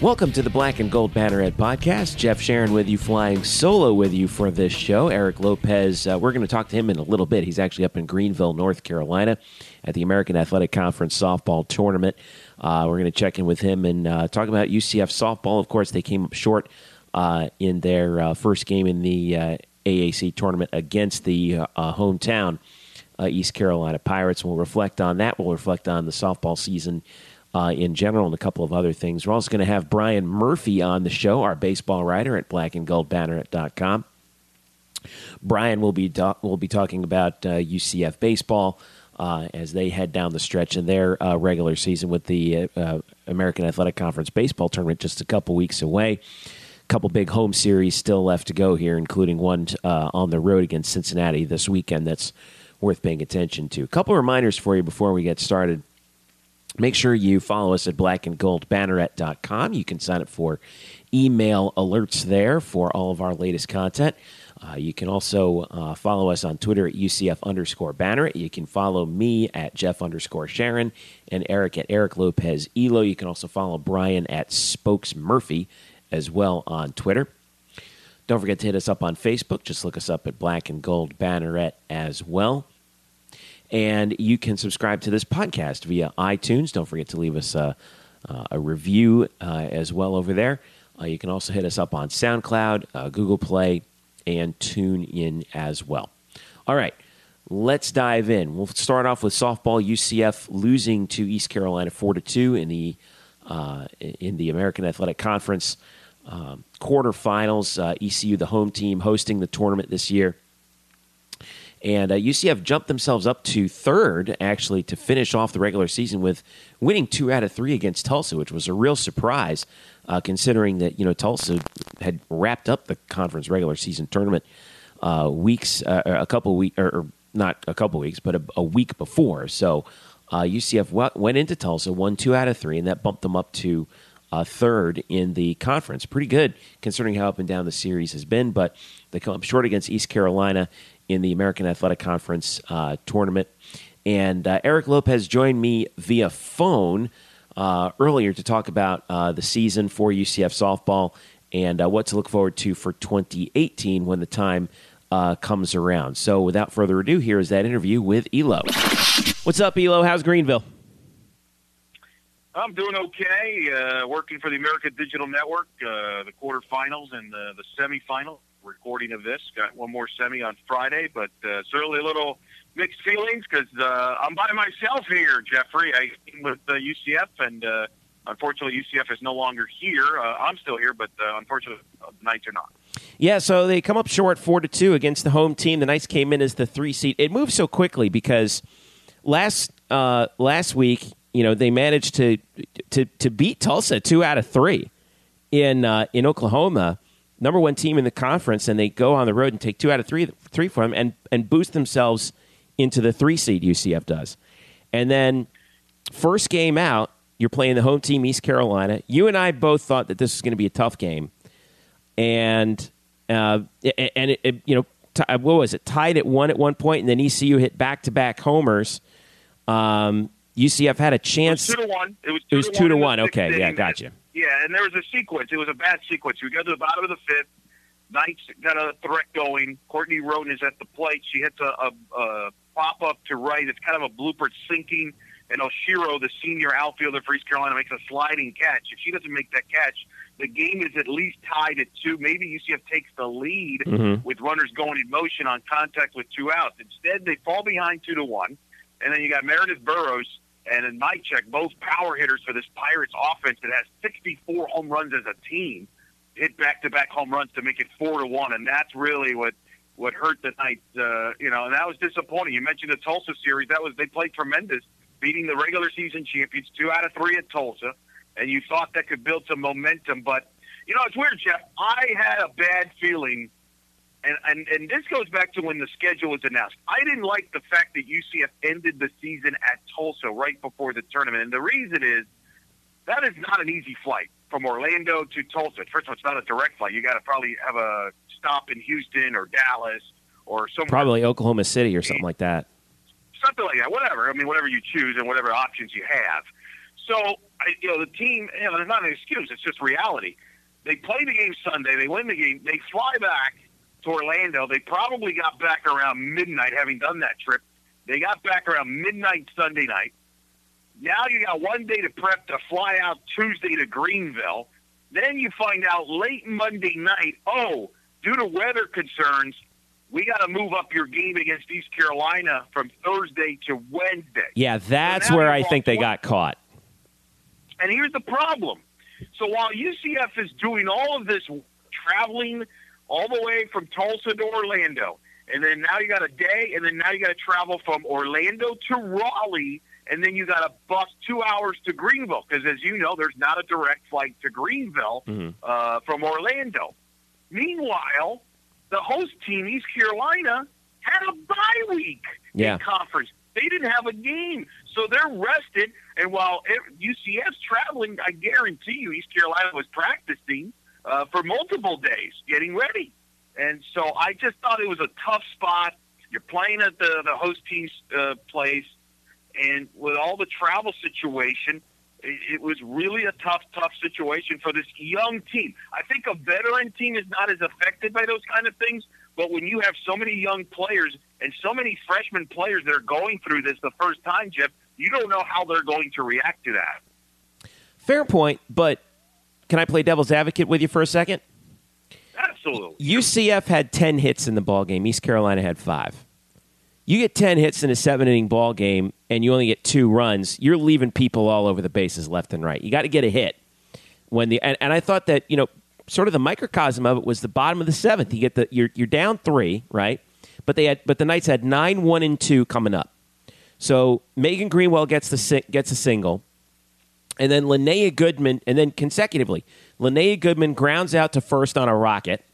Welcome to the Black and Gold Banneret podcast. Jeff Sharon with you, flying solo with you for this show. Eric Lopez, uh, we're going to talk to him in a little bit. He's actually up in Greenville, North Carolina, at the American Athletic Conference softball tournament. Uh, we're going to check in with him and uh, talk about UCF softball. Of course, they came up short uh, in their uh, first game in the uh, AAC tournament against the hometown East Carolina Pirates. We'll reflect on that. We'll reflect on the softball season uh, in general and a couple of other things. We're also going to have Brian Murphy on the show, our baseball writer at blackandgoldbanneret.com. Brian will be do- will be talking about uh, UCF baseball uh, as they head down the stretch in their uh, regular season with the uh, American Athletic Conference baseball tournament just a couple weeks away. A couple big home series still left to go here, including one uh, on the road against Cincinnati this weekend. That's worth paying attention to. A couple reminders for you before we get started. Make sure you follow us at blackandgoldbanneret.com. You can sign up for email alerts there for all of our latest content. Uh, you can also uh, follow us on Twitter at UCF underscore Banneret. You can follow me at Jeff underscore Sharon and Eric at Eric Lopez Elo. You can also follow Brian at Spokes Murphy as well on Twitter. Don't forget to hit us up on Facebook. Just look us up at Black and Gold Banneret as well. And you can subscribe to this podcast via iTunes. Don't forget to leave us a, uh, a review uh, as well over there. Uh, you can also hit us up on SoundCloud, Google Play, and TuneIn as well. All right, let's dive in. We'll start off with softball. UCF losing to East Carolina four to two in the uh, in the American Athletic Conference um, quarterfinals. Uh, ECU, the home team, hosting the tournament this year. And uh, UCF jumped themselves up to third, actually, to finish off the regular season with winning two out of three against Tulsa, which was a real surprise, uh, considering that you know Tulsa had wrapped up the conference regular season tournament uh, weeks, uh, a couple weeks, or, or, not a couple weeks, but a, a week before. So UCF uh, w- went into Tulsa, won two out of three, and that bumped them up to uh, third in the conference. Pretty good considering how up and down the series has been, but they come up short against East Carolina in the American Athletic Conference uh, tournament. And uh, Eric Lopez joined me via phone uh, earlier to talk about uh, the season for UCF softball and uh, what to look forward to for 2018 when the time uh, comes around. So, without further ado, here is that interview with Elo. What's up, Elo? How's Greenville? I'm doing okay. Working for the American Digital Network, the quarterfinals and the, the semifinal recording of this. Got one more semi on Friday, but uh, certainly a little mixed feelings because uh, I'm by myself here, Jeffrey. I'm with uh, UCF, and uh, unfortunately, UCF is no longer here. Uh, I'm still here, but uh, unfortunately, the Knights are not. Yeah, so they come up short four to two against the home team. The Knights came in as the three seed. It moved so quickly because last uh, last week, you know, they managed to to to beat Tulsa two out of three in uh, in Oklahoma number one team in the conference, and they go on the road and take two out of three three for them, and and boost themselves into the three seed. UCF does, and then first game out, you're playing the home team, East Carolina. You and I both thought that this was going to be a tough game, and uh, and it, it, you know t- what was it tied at one at one point, and then ECU hit back to back homers. Um, UCF had a chance. It was two to one. It was two, it was to, two one to one. Okay, yeah, gotcha. Yeah, and there was a sequence. It was a bad sequence. We got to the bottom of the fifth. Knights got a threat going. Courtney Roden is at the plate. She hits a, a, a pop up to right. It's kind of a blooper sinking. And Oshiro, the senior outfielder for East Carolina, makes a sliding catch. If she doesn't make that catch, the game is at least tied at two. Maybe UCF takes the lead mm-hmm. with runners going in motion on contact with two outs. Instead, they fall behind two to one. And then you got Meredith Burrows and in my check, both power hitters for this Pirates offense that has 64 home runs as a team hit back-to-back home runs to make it four to one, and that's really what what hurt the Knights. Uh, you know, and that was disappointing. You mentioned the Tulsa series; that was they played tremendous, beating the regular season champions two out of three at Tulsa, and you thought that could build some momentum. But you know, it's weird, Jeff. I had a bad feeling and, and and this goes back to when the schedule was announced. I didn't like the fact that UCF ended the season at Tulsa right before the tournament, and the reason is that is not an easy flight from Orlando to Tulsa. First of all, it's not a direct flight. You got to probably have a stop in Houston or Dallas or somewhere. Probably Oklahoma City or something like that. Something like that. Whatever. I mean, whatever you choose and whatever options you have. So, I, you know, the team, you know, there's not an excuse. It's just reality. They play the game Sunday. They win the game. They fly back to Orlando. They probably got back around midnight, having done that trip. They got back around midnight Sunday night. Now you got one day to prep to fly out Tuesday to Greenville. Then you find out late Monday night, oh, due to weather concerns, we got to move up your game against East Carolina from Thursday to Wednesday. Yeah, that's So where I think they got caught. And here's the problem. So while UCF is doing all of this traveling all the way from Tulsa to Orlando, and then now you got a day, and then now you got to travel from Orlando to Raleigh, and then you got to bus two hours to Greenville because, as you know, there's not a direct flight to Greenville Mhm. uh, from Orlando. Meanwhile, the host team, East Carolina, had a bye week Yeah. in conference. They didn't have a game, so they're rested. And while UCF's traveling, I guarantee you, East Carolina was practicing uh, for multiple days, getting ready. And so I just thought it was a tough spot. You're playing at the the host team's uh, place, and with all the travel situation, it, it was really a tough, tough situation for this young team. I think a veteran team is not as affected by those kind of things, but when you have so many young players and so many freshman players that are going through this the first time, Jeff, you don't know how they're going to react to that. Fair point, but can I play devil's advocate with you for a second? Absolutely. UCF had 10 hits in the ball game. East Carolina had 5. You get 10 hits in a 7-inning ball game and you only get 2 runs, you're leaving people all over the bases left and right. You got to get a hit. When the and, and I thought that, you know, sort of the microcosm of it was the bottom of the 7th. You get the you're you're down 3, right? But they had but the Knights had 9 1 and 2 coming up. So Megan Greenwell gets the gets a single and then Linnea Goodman, and then consecutively, Linnea Goodman grounds out to first on a rocket,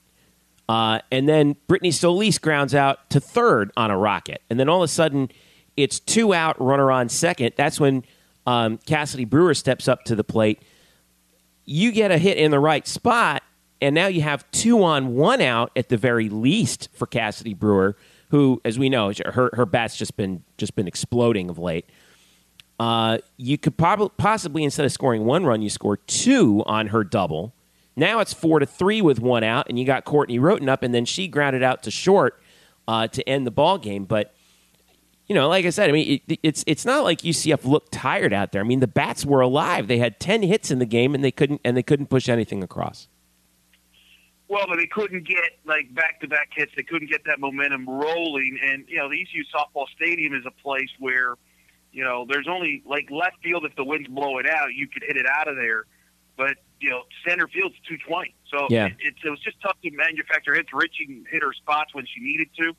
uh, and then Brittany Solis grounds out to third on a rocket, and then all of a sudden, it's two out, runner on second. That's when um, Cassidy Brewer steps up to the plate. You get a hit in the right spot, and now you have two on, one out at the very least for Cassidy Brewer, who, as we know, her her bat's just been just been exploding of late uh, you could probably possibly instead of scoring one run, you score two on her double. Now it's four to three with one out, and you got Courtney Roten up, and then she grounded out to short uh, to end the ball game. But you know, like I said, I mean, it, it's it's not like UCF looked tired out there. I mean, the bats were alive. They had ten hits in the game, and they couldn't and they couldn't push anything across. Well, but they couldn't get like back-to-back hits. They couldn't get that momentum rolling. And you know, the ECU softball stadium is a place where, you know, there's only like left field if the wind's blowing out, you could hit it out of there. But you know, center field's 220. So Yeah. it, it, it was just tough to manufacture hits. Ritchie hit her spots when she needed to.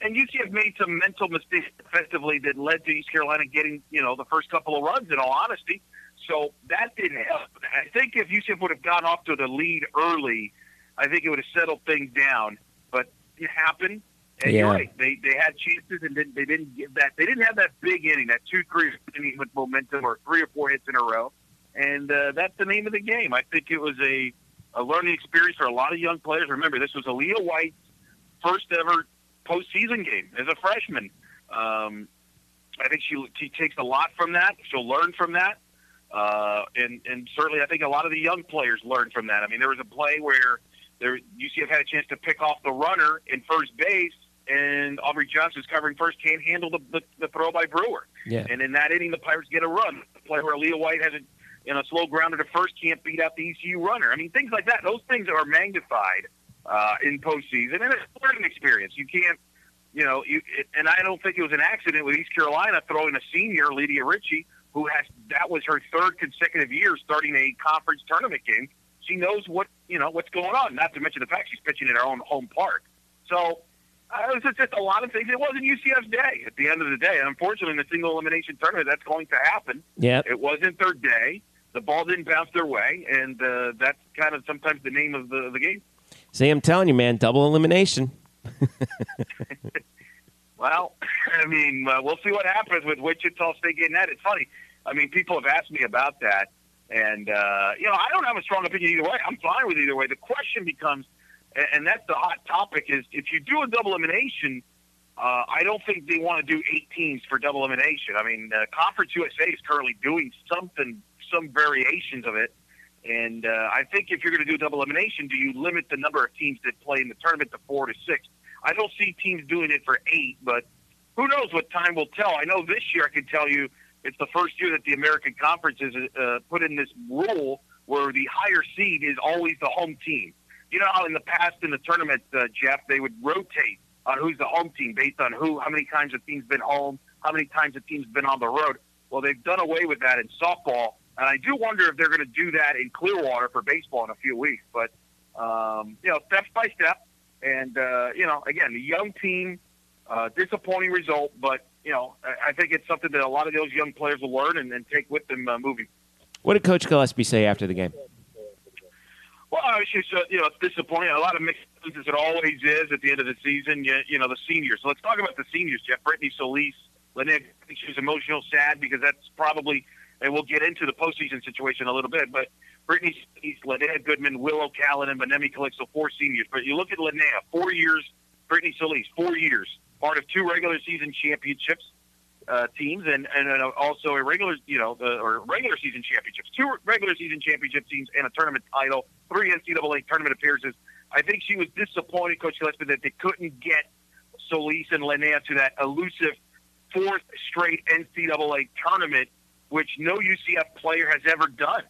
And UCF made some mental mistakes defensively that led to East Carolina getting, you know, the first couple of runs. In all honesty, so that didn't help. I think if UCF would have gone off to the lead early, I think it would have settled things down. But it happened, and Yeah. you're right. They they had chances, and then they didn't get that. They didn't have that big inning, that two three inning with momentum, or three or four hits in a row. And uh, that's the name of the game. I think it was a a learning experience for a lot of young players. Remember, this was Aaliyah White's first ever postseason game as a freshman. Um, I think she she takes a lot from that. She'll learn from that, uh, and and certainly I think a lot of the young players learned from that. I mean, there was a play where there UCF had a chance to pick off the runner in first base, and Aubrey Johnson, who's covering first, can't handle the, the, the throw by Brewer. Yeah. And in that inning, the Pirates get a run. Play where Leah White has a you know slow grounder to first, can't beat out the ECU runner. I mean, things like that. Those things are magnified uh, in postseason, and it's a learning experience. You can't, you know, you it, and I don't think it was an accident with East Carolina throwing a senior, Lydia Ritchie, who has that was her third consecutive year starting a conference tournament game. She knows what you know what's going on. Not to mention the fact she's pitching at her own home park. So uh, it was just a lot of things. It wasn't UCF's day at the end of the day. And unfortunately, in the single elimination tournament, that's going to happen. Yeah. It wasn't their day. The ball didn't bounce their way, and uh, that's kind of sometimes the name of the, the game. See, I'm telling you, man, double elimination. Well, I mean, uh, we'll see what happens with Wichita State getting that. It's funny. I mean, people have asked me about that, and uh, you know, I don't have a strong opinion either way. I'm fine with either way. The question becomes, and- and that's the hot topic, is if you do a double elimination. Uh, I don't think they want to do eight teams for double elimination. I mean, uh, Conference USA is currently doing something some variations of it. And uh, I think if you're going to do a double elimination, do you limit the number of teams that play in the tournament to four to six? I don't see teams doing it for eight, but who knows what time will tell. I know this year I can tell you it's the first year that the American Conference has uh, put in this rule where the higher seed is always the home team. You know how in the past in the tournament, uh, Jeff, they would rotate on who's the home team based on who, how many times a team's been home, how many times a team's been on the road. Well, they've done away with that in softball, and I do wonder if they're going to do that in Clearwater for baseball in a few weeks. But um, you know, step by step, and uh, you know, again, the young team, uh, disappointing result, but you know, I, I think it's something that a lot of those young players will learn and, and take with them uh, moving. What did Coach Gillespie say after the game? Well, it's just uh, you know it's disappointing. A lot of mixed feelings, as it always is at the end of the season. You, you know the seniors. So let's talk about the seniors. Jeff Brittany Solis, Lynette. I think she was emotional, sad because that's probably, and we'll get into the postseason situation a little bit. But Brittany Solis, Linnea Goodman, Willow Callan, and Benemi Calixto, four seniors. But you look at Linnea, four years. Brittany Solis, four years, part of two regular season championships uh, teams and and also a regular you know the or regular season championships, two regular season championship teams and a tournament title, three NCAA tournament appearances. I think she was disappointed, Coach Gillespie, that they couldn't get Solis and Linnea to that elusive fourth straight NCAA tournament, which no UCF player has ever done.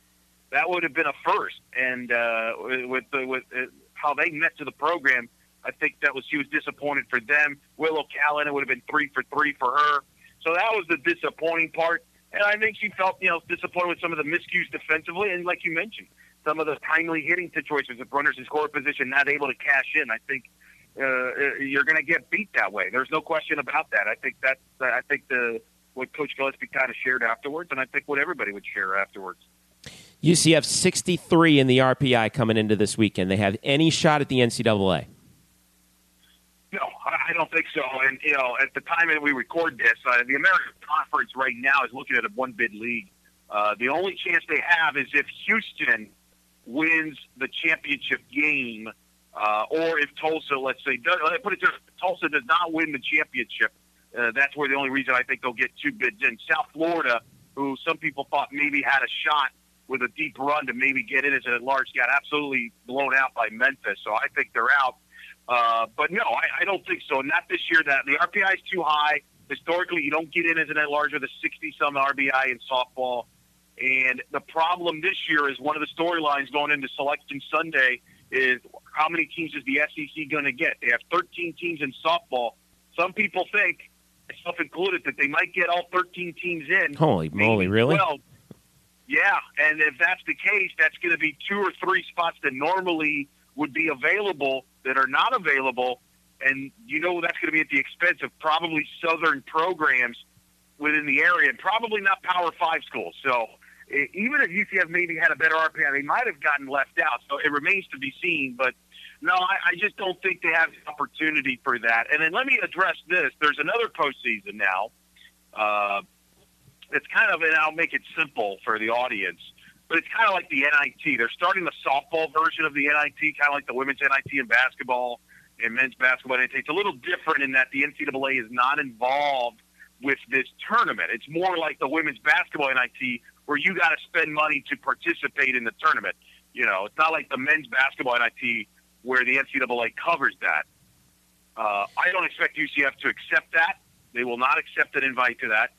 That would have been a first, and uh, with with uh, how they met to the program, I think that was she was disappointed for them. Willow Callan, it would have been three for three for her. So that was the disappointing part. And I think she felt, you know, disappointed with some of the miscues defensively. And like you mentioned, some of the timely hitting situations of runners in score position not able to cash in. I think uh, you're going to get beat that way. There's no question about that. I think that's, I think the, what Coach Gillespie kind of shared afterwards, and I think what everybody would share afterwards. UCF 63 in the RPI coming into this weekend. They have any shot at the NCAA? No, I don't think so. And you know, at the time that we record this, uh, the American Conference right now is looking at a one-bid league. Uh, the only chance they have is if Houston wins the championship game, uh, or if Tulsa, let's say, does, let put it this: Tulsa does not win the championship. Uh, that's where the only reason I think they'll get two bids in. South Florida, who some people thought maybe had a shot with a deep run to maybe get in as a large, got absolutely blown out by Memphis. So I think they're out. Uh, but no, I, I don't think so. Not this year. That the RPI is too high. Historically, you don't get in as an at large with a 60 some RPI in softball. And the problem this year is one of the storylines going into Selection Sunday is how many teams is the SEC going to get? They have 13 teams in softball. Some people think, myself included, that they might get all 13 teams in. Holy moly, really? 12. Yeah, and if that's the case, that's going to be two or three spots that normally would be available that are not available, and you know that's going to be at the expense of probably southern programs within the area, and probably not Power Five schools. So even if UCF maybe had a better RPI, they might have gotten left out. So it remains to be seen. But no, I, I just don't think they have the opportunity for that. And then let me address this. There's another postseason now. Uh, it's kind of, and I'll make it simple for the audience but it's kind of like the NIT. They're starting the softball version of the NIT, kind of like the women's NIT in basketball and men's basketball NIT. It's a little different in that the NCAA is not involved with this tournament. It's more like the women's basketball NIT, where you got to spend money to participate in the tournament. You know, it's not like the men's basketball NIT where the NCAA covers that. Uh, I don't expect UCF to accept that. They will not accept an invite to that.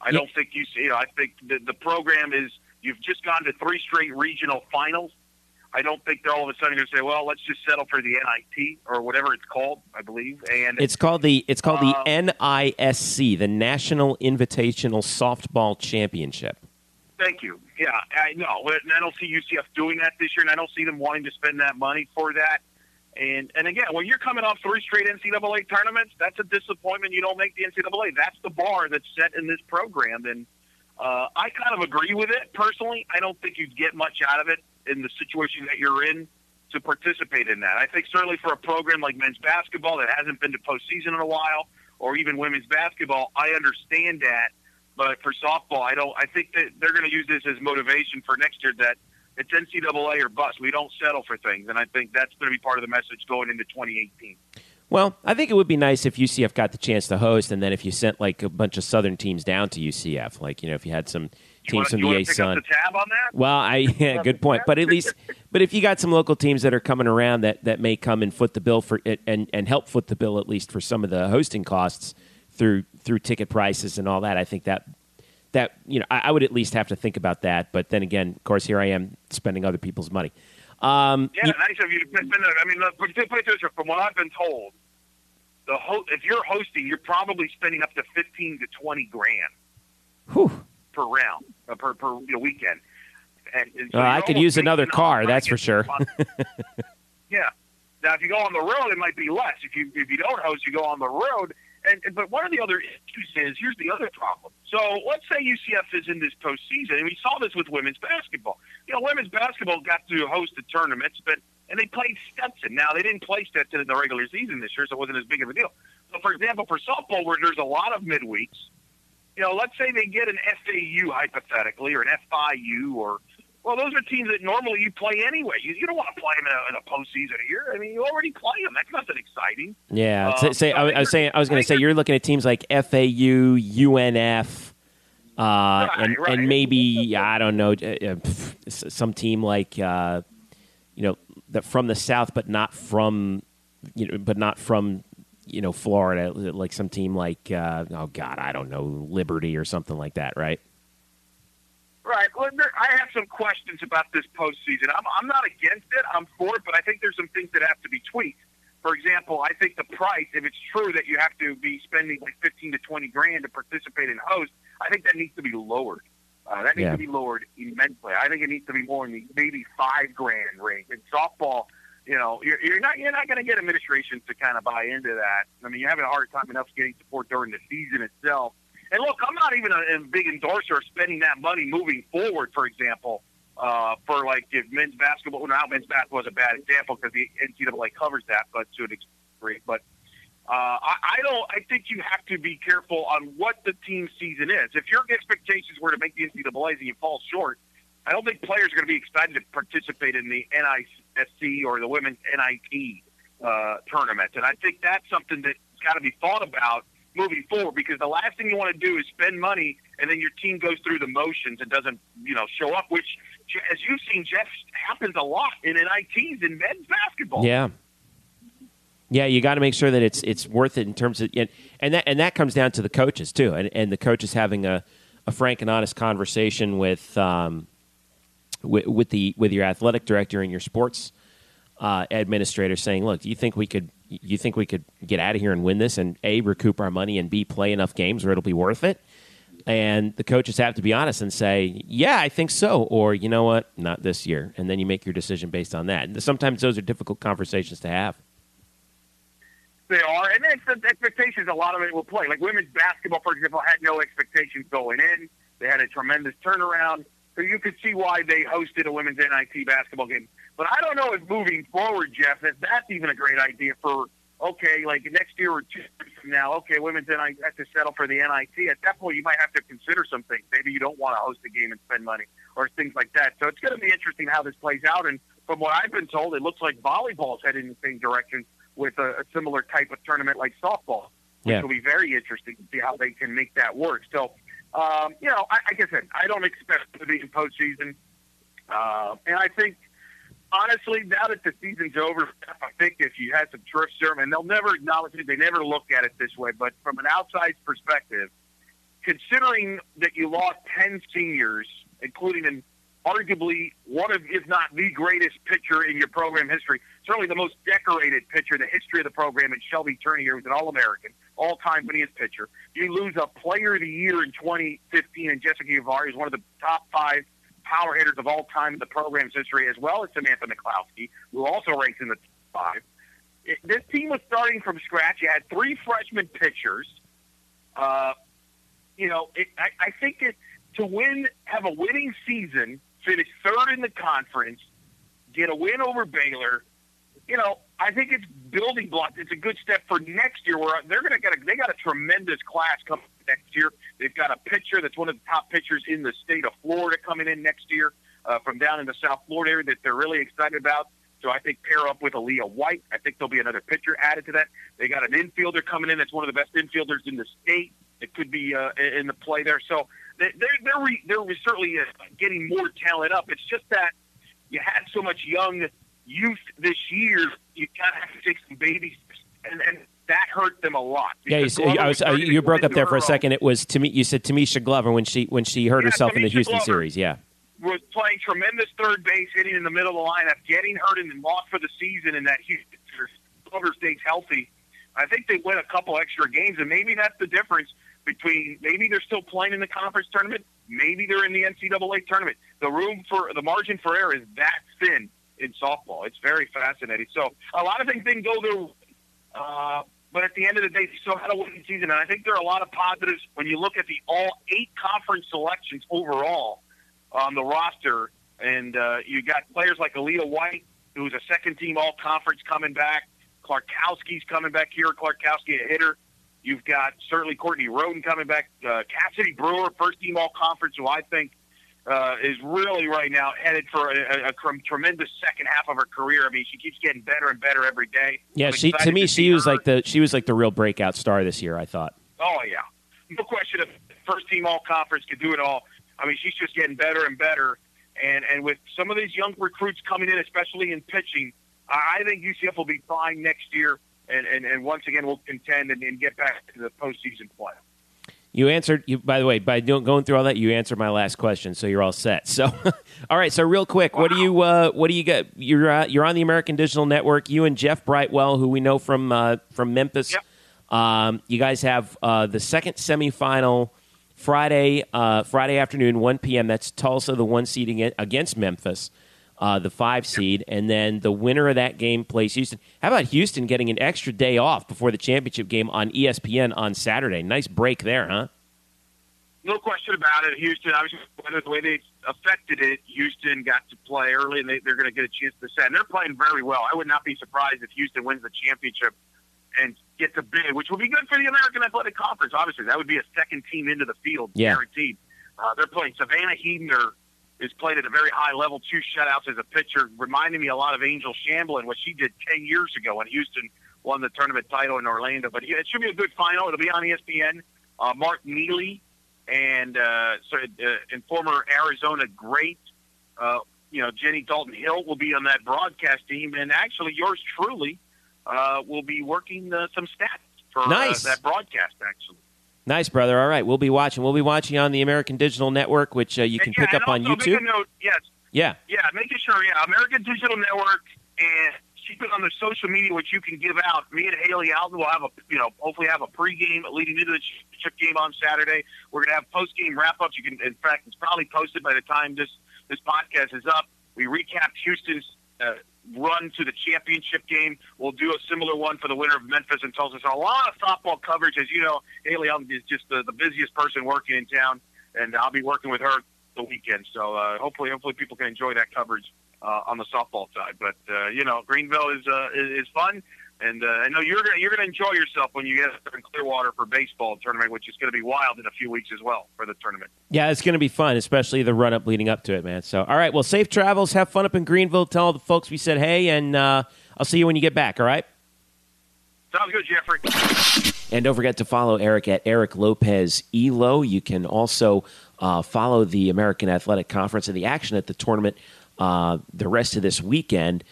I don't think you see. You know, I think the, the program is You've just gone to three straight regional finals. I don't think they're all of a sudden going to say, "Well, let's just settle for the NIT or whatever it's called." I believe, and it's called the it's called the um, NISC, the National Invitational Softball Championship. Thank you. Yeah, I know, and I don't see UCF doing that this year, and I don't see them wanting to spend that money for that. And and again, when you're coming off three straight NCAA tournaments, that's a disappointment. You don't make the NCAA. That's the bar that's set in this program, and uh, I kind of agree with it personally. I don't think you'd get much out of it in the situation that you're in to participate in that. I think certainly for a program like men's basketball that hasn't been to postseason in a while, or even women's basketball, I understand that. But for softball, I don't. I think that they're going to use this as motivation for next year. That it's NCAA or bust. We don't settle for things, and I think that's going to be part of the message going into 2018. Well, I think it would be nice if UCF got the chance to host, and then if you sent like a bunch of Southern teams down to UCF, like you know, if you had some teams from the ASUN. tab on that? Well, I yeah, good point. But at least, but if you got some local teams that are coming around that, that may come and foot the bill for it and and help foot the bill at least for some of the hosting costs through through ticket prices and all that, I think that that you know I, I would at least have to think about that. But then again, of course, here I am spending other people's money. Um, yeah, you, nice of you to spend. I mean, from what I've been told, the ho- if you're hosting, you're probably spending up to fifteen to twenty grand whew. per round uh, per per you know, weekend. And, and so uh, I could use another car, that's for sure. yeah. Now, if you go on the road, it might be less. If you if you don't host, you go on the road. And, but one of the other issues is here's the other problem. So let's say UCF is in this postseason, and we saw this with women's basketball. You know, women's basketball got to host the tournaments, but and they played Stetson. Now they didn't play Stetson in the regular season this year, so it wasn't as big of a deal. So, for example, for softball, where there's a lot of midweeks, you know, let's say they get an FAU hypothetically, or an FIU, or well, those are teams that normally you play anyway. You, you don't want to play them in a, in a postseason here. I mean, you already play them. That's nothing exciting. Yeah. Um, say, I, I, was saying, I was going to say, you're looking at teams like FAU, UNF. Uh, right, and, right. and maybe I don't know uh, uh some team like uh, you know that from the south, but not from you know, but not from you know Florida, like some team like uh, oh god, I don't know Liberty or something like that, right? Right. Well, I have some questions about this postseason. I'm I'm not against it. I'm for it, but I think there's some things that have to be tweaked. For example, I think the price, if it's true that you have to be spending like 15 to 20 grand to participate in host, I think that needs to be lowered. Uh, that needs yeah. to be lowered immensely. I think it needs to be more in the maybe five grand range. In softball, you know, you're, you're not you're not going to get administration to kind of buy into that. I mean, you're having a hard time enough getting support during the season itself. And look, I'm not even a, a big endorser of spending that money moving forward. For example, uh, for like if men's basketball, well, now men's basketball is a bad example because the NCAA covers that, but to an degree. But uh, I, I don't. I think you have to be careful on what the team season is. If your expectations were to make the NCAA's and you fall short, I don't think players are going to be excited to participate in the NISC or the women's NIT uh, tournament. And I think that's something that's got to be thought about moving forward because the last thing you want to do is spend money and then your team goes through the motions and doesn't, you know, show up, which, as you've seen, Jeff, happens a lot in NITs in men's basketball. Yeah. Yeah, you got to make sure that it's it's worth it in terms of and, and that and that comes down to the coaches too, and, and the coaches having a, a frank and honest conversation with um, with, with the with your athletic director and your sports uh, administrator, saying, "Look, do you think we could you think we could get out of here and win this, and a recoup our money, and b play enough games where it'll be worth it?" And the coaches have to be honest and say, "Yeah, I think so," or "You know what, not this year," and then you make your decision based on that. And sometimes those are difficult conversations to have. They are, and then the expectations. A lot of it will play. Like women's basketball, for example, had no expectations going in. They had a tremendous turnaround, you could see why they hosted a women's NIT basketball game. But I don't know if moving forward, Jeff, that that's even a great idea for okay, like next year or two years from now, okay, women's NIT have to settle for the NIT. At that point, you might have to consider some things. Maybe you don't want to host a game and spend money or things like that. So it's going to be interesting how this plays out. And from what I've been told, it looks like volleyball's headed in the same direction with a, a similar type of tournament like softball, which yeah. will be very interesting to see how they can make that work. So, um, you know, I, like I said, I don't expect to be in postseason, uh, and I think honestly, now that the season's over, I think if you had some trust serum, and they'll never acknowledge it, they never look at it this way, but from an outside perspective, considering that you lost 10 seniors, including an arguably one of, if not the greatest pitcher in your program history, certainly the most decorated pitcher in the history of the program, and Shelby Turnier was an All-American, all-time winningest pitcher. You lose a Player of the Year in 2015, and Jessica Uvari is one of the top five power hitters of all time in the program's history, as well as Samantha McCloskey, who also ranks in the top five. It, this team was starting from scratch. You had three freshman pitchers. Uh, you know, it, I, I think it, to win, have a winning season finish third in the conference, get a win over Baylor. You know, I think it's building blocks. It's a good step for next year where they're going to get a, they got a tremendous class coming next year. They've got a pitcher that's one of the top pitchers in the state of Florida coming in next year uh, from down in the South Florida area that they're really excited about. So I think pair up with Aaliyah White. I think there'll be another pitcher added to that. They got an infielder coming in that's one of the best infielders in the state. It could be uh, in the play there. So They're they're re, they're certainly uh, getting more talent up. It's just that you had so much young youth this year. You kind of have to take some baby steps, and, and that hurt them a lot. Yeah, you, I was, uh, you broke up there for a second. It was to me. You said Tamisha Glover when she when she hurt Yeah, herself in the Houston Glover. series. Yeah, was playing tremendous third base, hitting in the middle of the lineup, getting hurt and lost for the season in that Houston. Glover stays healthy. I think they win a couple extra games, and maybe that's the difference between maybe they're still playing in the conference tournament, maybe they're in the NCAA tournament. The room for the margin for error is that thin in softball. It's very fascinating. So a lot of things didn't go their way. Uh, but at the end of the day, they still had a winning season, and I think there are a lot of positives when you look at the all eight conference selections overall on the roster. And uh, you got players like Aaliyah White, who's a second team all conference coming back. Clarkowski's coming back here. Clarkowski, a hitter. You've got certainly Courtney Roden coming back. Uh, Cassidy Brewer, first team all conference, who I think uh, is really right now headed for a, a, a trem- tremendous second half of her career. I mean, she keeps getting better and better every day. yeah. I'm She to me, see she was her. like the she was like the real breakout star this year. I thought. Oh yeah, no question. If first team all conference could do it all, I mean, she's just getting better and better. And and with some of these young recruits coming in, especially in pitching, I think UCF will be fine next year. And and, and once again, we'll contend and, and get back to the postseason play. You answered. You, by the way, by doing, going through all that, you answered my last question, so you're all set. So, all right. So, real quick, what do you uh, what do you get? You're uh, you're on the American Digital Network. You and Jeff Brightwell, who we know from uh, from Memphis. Yep. Um, you guys have uh, the second semifinal Friday uh, Friday afternoon, 1 p.m. That's Tulsa, the one seeding it against Memphis, uh, the five seed, and then the winner of that game plays Houston. How about Houston getting an extra day off before the championship game on ESPN on Saturday? Nice break there, huh? No question about it. Houston, obviously, whether the way they affected it, Houston got to play early, and they, they're going to get a chance to set. And they're playing very well. I would not be surprised if Houston wins the championship and gets a bid, which would be good for the American Athletic Conference. Obviously, that would be a second team into the field, Yeah. guaranteed. Uh, they're playing Savannah Heedner is played at a very high level, two shutouts as a pitcher, reminding me a lot of Angel Shamblin, what she did 10 years ago when Houston won the tournament title in Orlando. But it should be a good final. It'll be on ESPN. Uh, Mark Neely and uh, so, uh, and former Arizona great, uh, you know, Jenny Dalton Hill will be on that broadcast team, and actually yours truly uh, will be working uh, some stats for Nice. uh, that broadcast. Actually, Nice, brother. All right, we'll be watching. We'll be watching on the American Digital Network, which uh, you can yeah, pick up on YouTube. Note, yes, Yeah, Yeah, making sure. Yeah, American Digital Network, and keep it on the social media, which you can give out. Me and Haley Alden will have a, you know, hopefully have a pregame leading into the championship game on Saturday. We're gonna have postgame wrap ups. You can, in fact, it's probably posted by the time this this podcast is up. We recapped Houston's uh, run to the championship game. We'll do a similar one for the winner of Memphis and Tulsa. So a lot of softball coverage, as you know. Haley Alden is just the, the busiest person working in town, and I'll be working with her the weekend. So uh, hopefully, hopefully people can enjoy that coverage uh, on the softball side. But uh, you know, Greenville is uh, is, is fun, and uh, I know you're gonna you're gonna enjoy yourself when you get up in Clearwater for baseball tournament, which is going to be wild in a few weeks as well for the tournament. yeah, it's going to be fun, especially the run up leading up to it, man. So, all right, well, safe travels. Have fun up in Greenville. Tell all the folks we said hey, and uh, I'll see you when you get back. All right. Sounds good, Jeffrey. And don't forget to follow Eric at Eric Lopez Elo. You can also uh, follow the American Athletic Conference and the action at the tournament uh, the rest of this weekend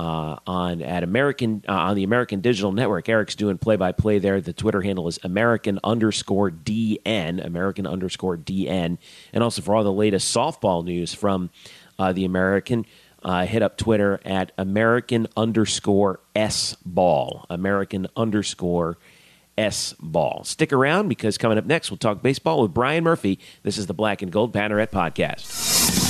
uh, on at American uh, on the American Digital Network. Eric's doing play by play there. The Twitter handle is American underscore DN, American underscore DN, and also for all the latest softball news from uh, the American. Uh, hit up Twitter at American underscore S ball. American underscore S ball. Stick around because coming up next, we'll talk baseball with Brian Murphy. This is the Black and Gold Banneret Podcast.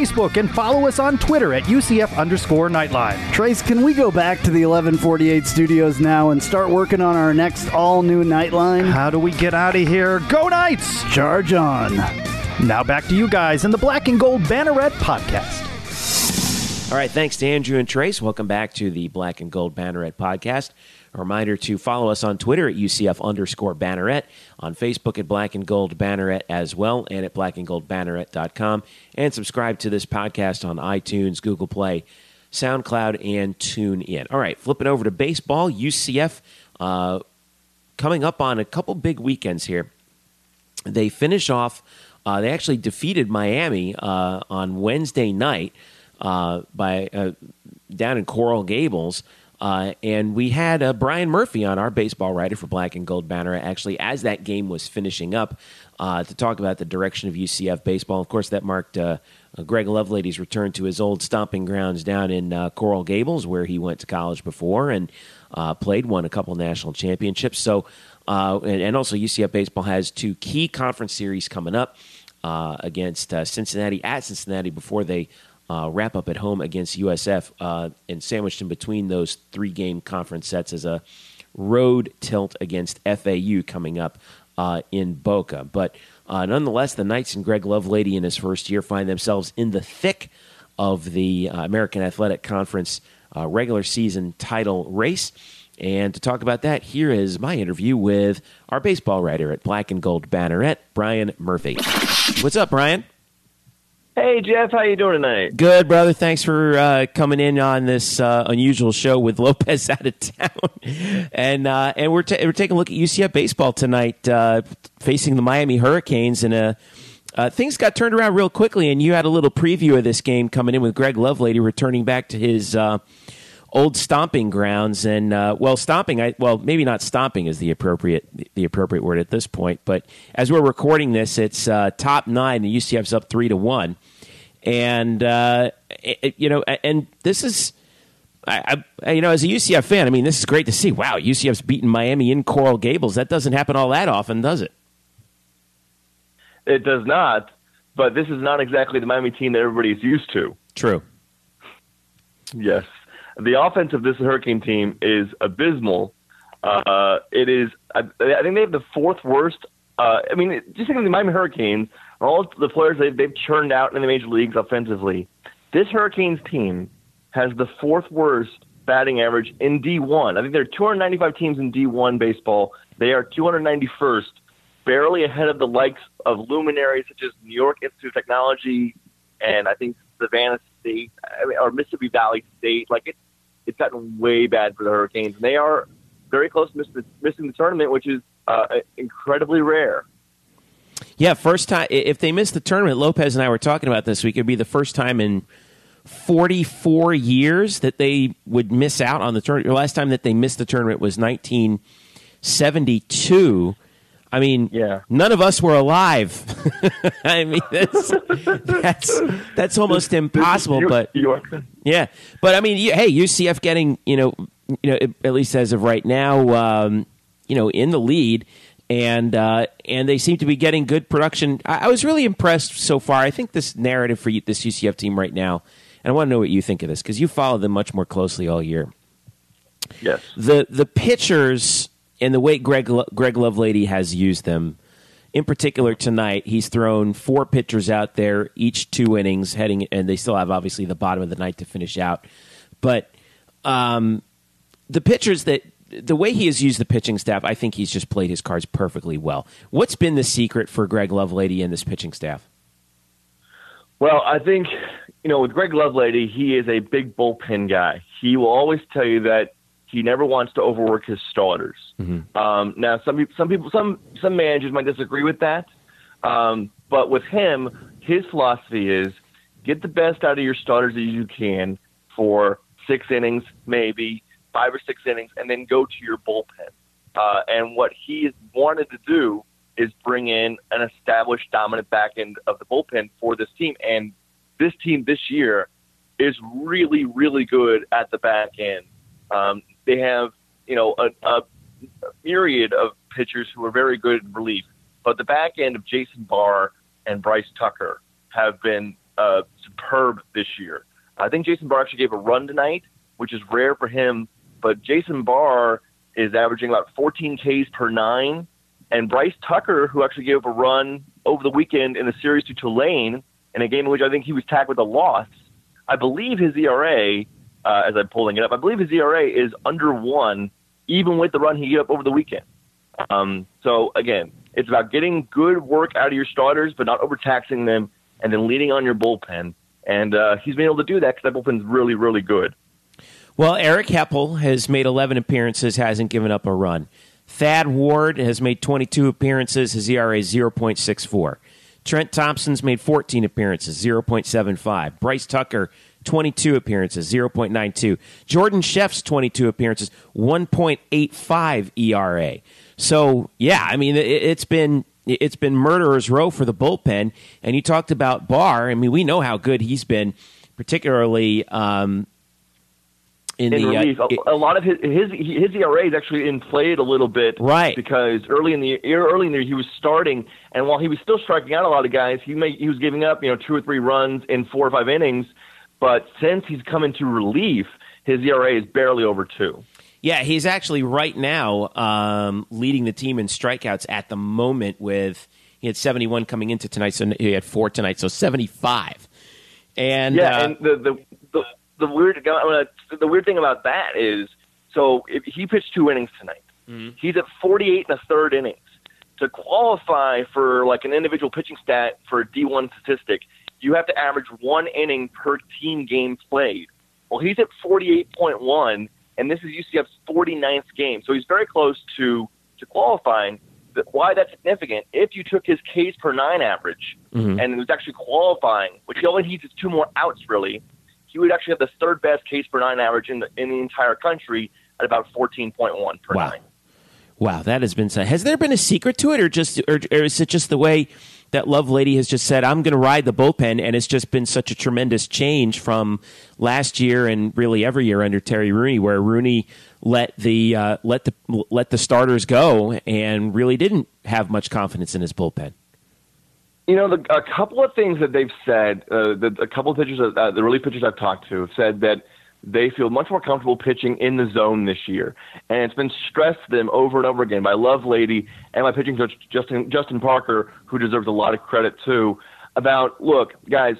Facebook and follow us on Twitter at UCF underscore Nightline. Trace, can we go back to the 1148 studios now and start working on our next all new Nightline? How do we get out of here? Go Knights! Charge on. Now back to you guys in the Black and Gold Banneret podcast. All right, thanks to Andrew and Trace. Welcome back to the Black and Gold Banneret podcast. A reminder to follow us on Twitter at UCF underscore Banneret, on Facebook at Black and Gold Banneret as well, and at blackandgoldbanneret.com. And subscribe to this podcast on iTunes, Google Play, SoundCloud, and TuneIn. All right, flipping over to baseball, UCF uh, coming up on a couple big weekends here. They finish off, uh, they actually defeated Miami uh, on Wednesday night uh, by uh, down in Coral Gables. Uh, and we had uh, Brian Murphy on our baseball writer for Black and Gold Banner actually as that game was finishing up uh, to talk about the direction of UCF baseball. Of course, that marked uh, Greg Lovelady's return to his old stomping grounds down in uh, Coral Gables, where he went to college before and uh, played, won a couple national championships. So, and, and, also UCF baseball has two key conference series coming up against Cincinnati at Cincinnati before they uh, wrap up at home against USF, uh, and sandwiched in between those three game conference sets is a road tilt against FAU coming up uh, in Boca. But uh, nonetheless, the Knights and Greg Lovelady in his first year find themselves in the thick of the uh, American Athletic Conference uh, regular season title race. And to talk about that, here is my interview with our baseball writer at Black and Gold Banneret, Brian Murphy. What's up, Brian? Hey Jeff, how you doing tonight? Good, brother. Thanks for uh, coming in on this uh, unusual show with Lopez out of town, and uh, and we're we're taking a look at UCF baseball tonight, uh, facing the Miami Hurricanes, and uh, uh, things got turned around real quickly. And you had a little preview of this game coming in with Greg Lovelady returning back to his old stomping grounds, and well, stomping. I well, maybe not stomping is the appropriate the appropriate word at this point, but as we're recording this, it's top nine. The UCF's up three to one and uh, it, you know, and this is. I, I, you know, as a UCF fan, I mean, this is great to see. Wow, UCF's beaten Miami in Coral Gables. That doesn't happen all that often, does it? It does not. But this is not exactly the Miami team that everybody's used to. True. Yes, the offense of this Hurricane team is abysmal. Uh, it is. I, I think they have the fourth worst. Uh, I mean, just think of the Miami Hurricanes all the players they've, they've churned out in the major leagues offensively. This Hurricanes team has the fourth worst batting average in D1. I think there are 295 teams in D1 baseball. They are 291st, barely ahead of the likes of luminaries such as New York Institute of Technology and I think Savannah State or Mississippi Valley State. Like it's it's gotten way bad for the Hurricanes. And they are very close to missing the, missing the tournament, which is uh, incredibly rare. Yeah, first time. If they miss the tournament, Lopez and I were talking about this week. It'd be the first time in 44 years that they would miss out on the tournament. The last time that they missed the tournament was 1972. I mean, yeah. none of us were alive. I mean, that's that's that's almost impossible. But yeah, but I mean, hey, UCF getting you know, you know, at least as of right now, um, you know, in the lead and uh, and they seem to be getting good production. I, I, was really impressed so far. I think this narrative for this UCF team right now, and I want to know what you think of this because you follow them much more closely all year. Yes, the the pitchers and the way Greg Greg Lovelady has used them. In particular, tonight he's thrown four pitchers out there, each two innings, heading, and they still have obviously the bottom of the night to finish out. But um, the pitchers that the way he has used the pitching staff, I think he's just played his cards perfectly well. What's been the secret for Greg Lovelady and this pitching staff? Well, I think you know with Greg Lovelady, he is a big bullpen guy. He will always tell you that he never wants to overwork his starters. Mm-hmm. Um, now, some some people, some some managers might disagree with that, um, but with him, his philosophy is get the best out of your starters as you can for six innings, maybe five or six innings, and then go to your bullpen. Uh, and what he wanted to do is bring in an established dominant back end of the bullpen for this team. And this team this year is really, really good at the back end. Um, they have, you know, a, a, myriad of pitchers who are very good in relief, but the back end of Jason Barr and Bryce Tucker have been uh, superb this year. I think Jason Barr actually gave a run tonight, which is rare for him. But Jason Barr is averaging about 14 Ks per nine, and Bryce Tucker, who actually gave up a run over the weekend in the series to Tulane, in a game in which I think he was tagged with a loss. I believe his ERA, uh, as I'm pulling it up, I believe his ERA is under one, even with the run he gave up over the weekend. Um, so again, it's about getting good work out of your starters, but not overtaxing them, and then leaning on your bullpen. And uh, he's been able to do that because that bullpen's really, really good. Well, Eric Heppel has made 11 appearances, hasn't given up a run. Thad Ward has made 22 appearances. His ERA is 0.64. Trent Thompson's made 14 appearances, 0.75. Bryce Tucker, 22 appearances, 0.92. Jordan Sheff's 22 appearances, 1.85 ERA. So, yeah, I mean, it, has been it's been murderer's row for the bullpen. And you talked about Barr. I mean, we know how good he's been, particularly um, in, in the relief. uh, a, a, lot of his his his ERA is actually inflated a little bit, right? Because early in the early in the year he was starting, and while he was still striking out a lot of guys, he may he was giving up you know two or three runs in four or five innings. But since he's come into relief, his ERA is barely over two. Yeah, he's actually right now um, leading the team in strikeouts at the moment. With he had seventy one coming into tonight, so he had four tonight, so seventy five. And yeah, uh, and the the, the weird the weird thing about that is so if he pitched two innings tonight. Mm-hmm. He's at 48 and a third innings. To qualify for like an individual pitching stat for a D1 statistic, you have to average one inning per team game played. Well, he's at 48.1, and this is UCF's 49th game, so he's very close to to qualifying. Why that's significant? If you took his Ks per nine average mm-hmm. and it was actually qualifying, which he only needs is two more outs really, he would actually have the third best Ks per nine average in the in the entire country at about 14.1 per wow. nine. Wow, that has been. said. Has there been a secret to it, or just, or, or is it just the way that Lovelady has just said, "I'm going to ride the bullpen," and it's just been such a tremendous change from last year and really every year under Terry Rooney, where Rooney let the uh, let the let the starters go and really didn't have much confidence in his bullpen. You know, the, a couple of things that they've said, uh, the, a couple of pitchers, uh, the relief pitchers I've talked to have said that they feel much more comfortable pitching in the zone this year. And it's been stressed to them over and over again by Lovelady and my pitching coach, Justin, Justin Parker, who deserves a lot of credit too, about, look, guys,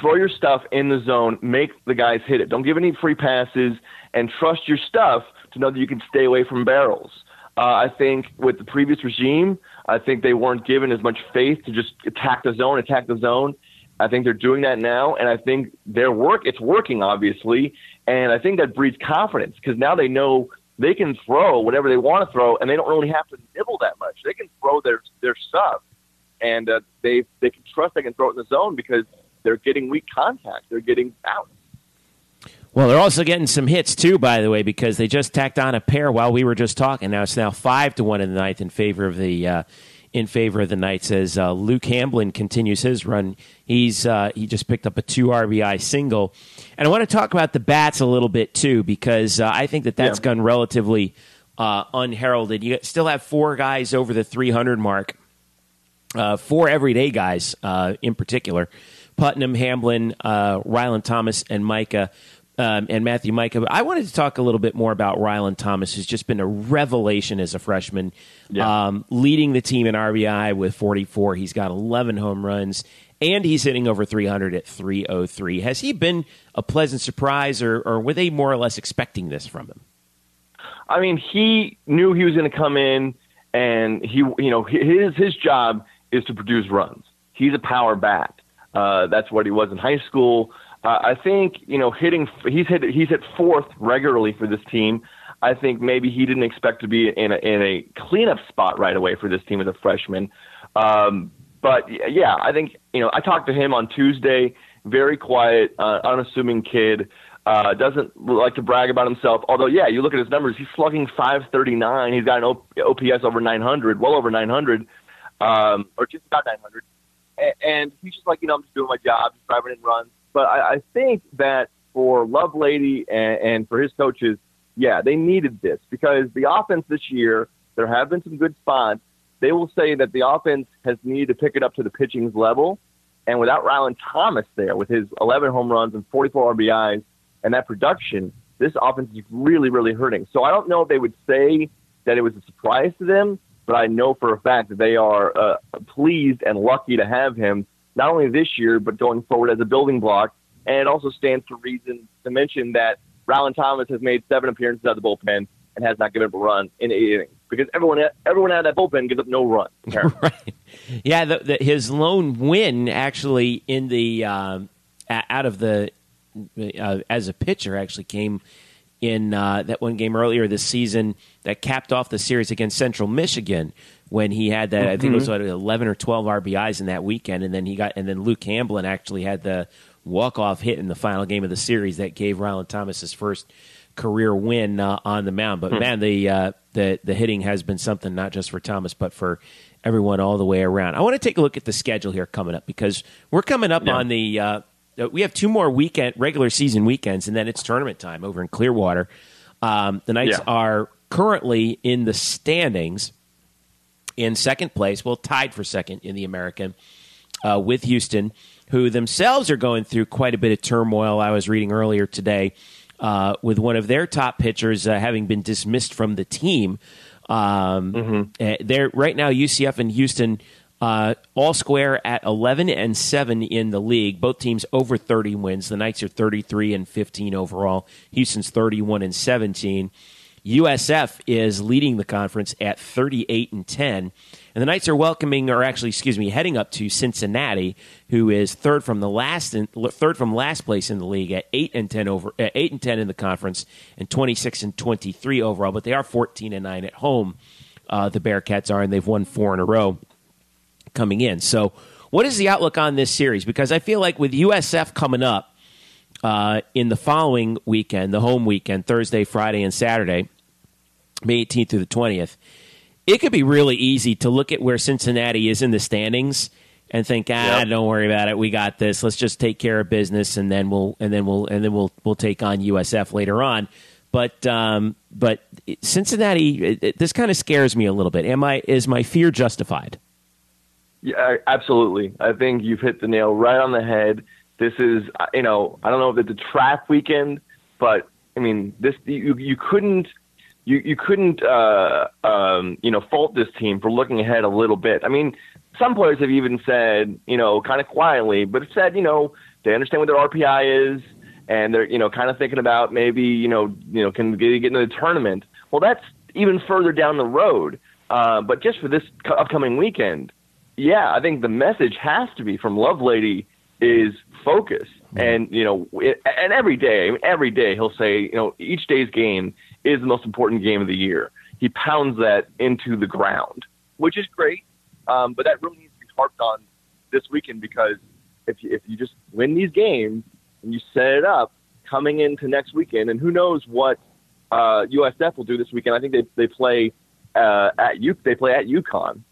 throw your stuff in the zone, make the guys hit it. Don't give any free passes, and trust your stuff to know that you can stay away from barrels. Uh, I think with the previous regime, I think they weren't given as much faith to just attack the zone, attack the zone. I think they're doing that now, and I think their work it's working obviously, and I think that breeds confidence because now they know they can throw whatever they want to throw, and they don't really have to nibble that much. They can throw their their stuff, and uh, they they can trust they can throw it in the zone because they're getting weak contact, they're getting out. Well, they're also getting some hits too, by the way, because they just tacked on a pair while we were just talking. Now it's now five to one in the ninth in favor of the uh, in favor of the Knights as uh, Luke Hamblin continues his run. He's uh, he just picked up a two RBI single, and I want to talk about the bats a little bit too because uh, I think that that's yeah. gone relatively uh, unheralded. You still have four guys over the 300 mark, uh, four everyday guys in particular. Putnam, Hamblin, Rylan Thomas, and Mika um, and Matthew Mika. I wanted to talk a little bit more about Rylan Thomas, who's just been a revelation as a freshman, yeah. um, leading the team in RBI with 44. He's got 11 home runs, and he's hitting over 300 at 303. Has he been a pleasant surprise, or, or were they more or less expecting this from him? I mean, he knew he was going to come in, and he, you know, his his job is to produce runs. He's a power bat. Uh, that's what he was in high school. Uh, I think you know hitting he's hit he's hit fourth regularly for this team. I think maybe he didn't expect to be in a, in a cleanup spot right away for this team as a freshman. Um, but yeah, I think you know I talked to him on Tuesday. Very quiet, uh, unassuming kid. Uh, doesn't like to brag about himself. Although, yeah, you look at his numbers. He's slugging 539. He's got an OPS over 900, well over 900, um, or just about 900. And he's just like, you know, I'm just doing my job, just driving in runs. But I, I think that for Lovelady and, and for his coaches, yeah, they needed this because the offense this year, there have been some good spots. They will say that the offense has needed to pick it up to the pitching's level. And without Rylan Thomas there, with his 11 home runs and 44 RBIs and that production, this offense is really, really hurting. So I don't know if they would say that it was a surprise to them, but I know for a fact that they are uh, pleased and lucky to have him not only this year but going forward as a building block. And it also stands to reason to mention that Rylan Thomas has made seven appearances out of the bullpen and has not given up a run in eight innings because everyone everyone out of that bullpen gives up no run. right. Yeah, the, the, his lone win actually in the um, out of the uh, as a pitcher actually came in uh, that one game earlier this season that capped off the series against Central Michigan when he had that. Mm-hmm. I think it was mm-hmm. eleven or twelve RBIs in that weekend, and then he got and then Luke Hamblin actually had the walk off hit in the final game of the series that gave Rylan Thomas his first career win uh, on the mound. But hmm. man, the uh, the the hitting has been something not just for Thomas but for everyone all the way around. I want to take a look at the schedule here coming up because we're coming up on the. Uh, we have two more weekend regular season weekends, and then it's tournament time over in Clearwater. Um, the Knights yeah. are currently in the standings in second place, well, tied for second in the American uh, with Houston, who themselves are going through quite a bit of turmoil. I was reading earlier today uh, with one of their top pitchers uh, having been dismissed from the team. Um, mm-hmm. Eh, they're right now UCF and Houston uh, all square at 11 and 7 in the league. Both teams over 30 wins. The Knights are 33 and 15 overall. Houston's 31 and 17. USF is leading the conference at 38 and 10. And the Knights are welcoming, or actually, excuse me, heading up to Cincinnati, who is third from the last, in, third from last place in the league at eight and ten over, uh, eight and ten in the conference, and twenty six and twenty three overall. But they are fourteen and nine at home. Uh, the Bearcats are, and they've won four in a row coming in. So, what is the outlook on this series? Because I feel like with USF coming up uh, in the following weekend, the home weekend, Thursday, Friday, and Saturday, May 18th through the 20th, it could be really easy to look at where Cincinnati is in the standings and think, ah, yep. don't worry about it. We got this. Let's just take care of business, and then we'll and then we'll and then we'll we'll take on USF later on. But um, but Cincinnati, it, it, this kind of scares me a little bit. Am I is my fear justified? Yeah, absolutely. I think you've hit the nail right on the head. This is, you know, I don't know if it's a trap weekend, but I mean, this you you couldn't you you couldn't uh, um, you know fault this team for looking ahead a little bit. I mean, some players have even said you know kind of quietly, but have said you know they understand what their RPI is and they're you know kind of thinking about maybe you know you know can get, get into the tournament. Well, that's even further down the road. Uh, but just for this upcoming weekend, yeah, I think the message has to be from Lovelady is focus. Mm-hmm. And you know, it, and every day, every day he'll say, you know, each day's game is the most important game of the year. He pounds that into the ground, which is great. Um, but that really needs to be harped on this weekend because if you, if you just win these games and you set it up coming into next weekend, and who knows what uh, USF will do this weekend? I think they they play uh, at U they play at UConn.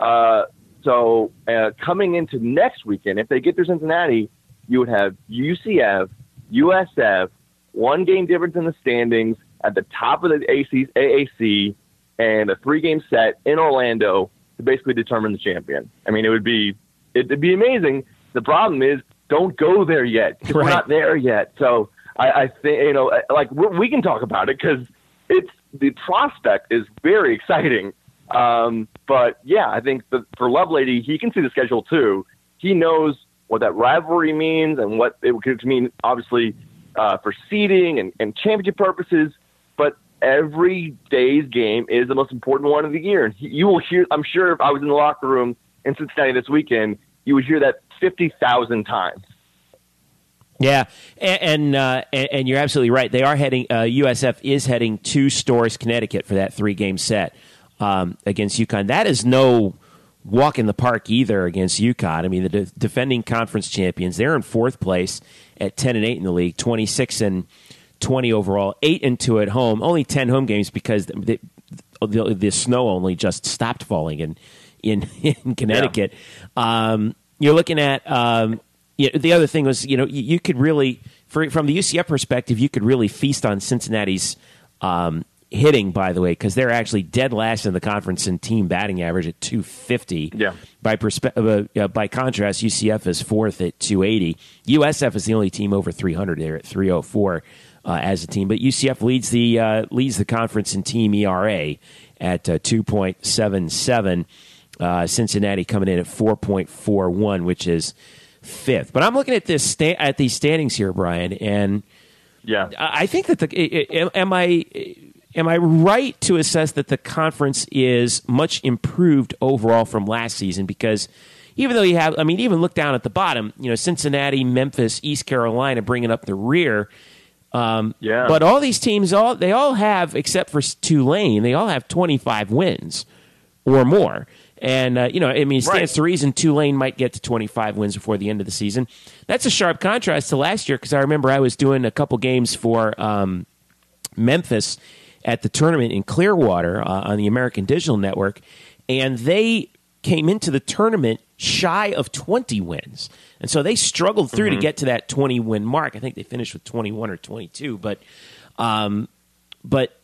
Uh, so uh, coming into next weekend, if they get through Cincinnati, you would have UCF, USF, one game difference in the standings, at the top of the AC, AAC and a three game set in Orlando to basically determine the champion. I mean, it would be it'd be amazing. The problem is, don't go there yet right. we're not there yet. So I, I think you know, like we can talk about it because it's the prospect is very exciting. Um, but yeah, I think the, for Lovelady, he can see the schedule too. He knows what that rivalry means and what it could mean, obviously, uh, for seeding and, and championship purposes every day's game is the most important one of the year. And you will hear, I'm sure if I was in the locker room in Cincinnati this weekend, you would hear that 50,000 times. Yeah, and and, uh, and, you're absolutely right. They are heading. Uh, USF is heading to Storrs, Connecticut, for that three game set um, against UConn. That is no walk in the park either against UConn. I mean, the de- defending conference champions. They're in fourth place at ten and eight in the league, twenty six and 20 overall, eight and two at home, only 10 home games because the, the, the snow only just stopped falling in in, in Connecticut. Yeah. Um, you're looking at um, you know, the other thing was you know you, you, could really for, from the UCF perspective you could really feast on Cincinnati's um, hitting, by the way, because they're actually dead last in the conference in team batting average at 250. Yeah. By perspe- uh, uh, by contrast, UCF is fourth at 280. USF is the only team over 300 there at 304 uh, as a team, but UCF leads the uh, leads the conference in team ERA at uh, 2.77. Uh, Cincinnati coming in at 4.41, which is fifth. But I'm looking at this sta- at these standings here, Brian, and Yeah. I think that the am I am I right to assess that the conference is much improved overall from last season because even though you have I mean even look down at the bottom you know Cincinnati Memphis East Carolina bringing up the rear um, Yeah. but all these teams all they all have except for Tulane they all have 25 wins or more and uh, you know I mean it stands Right. to reason Tulane might get to 25 wins before the end of the season that's a sharp contrast to last year because I remember I was doing a couple games for um, Memphis at the tournament in Clearwater uh, on the American Digital Network, and they came into the tournament shy of 20 wins. And so they struggled through to get to that 20 win mark. I think they finished with 21 or 22, but um, but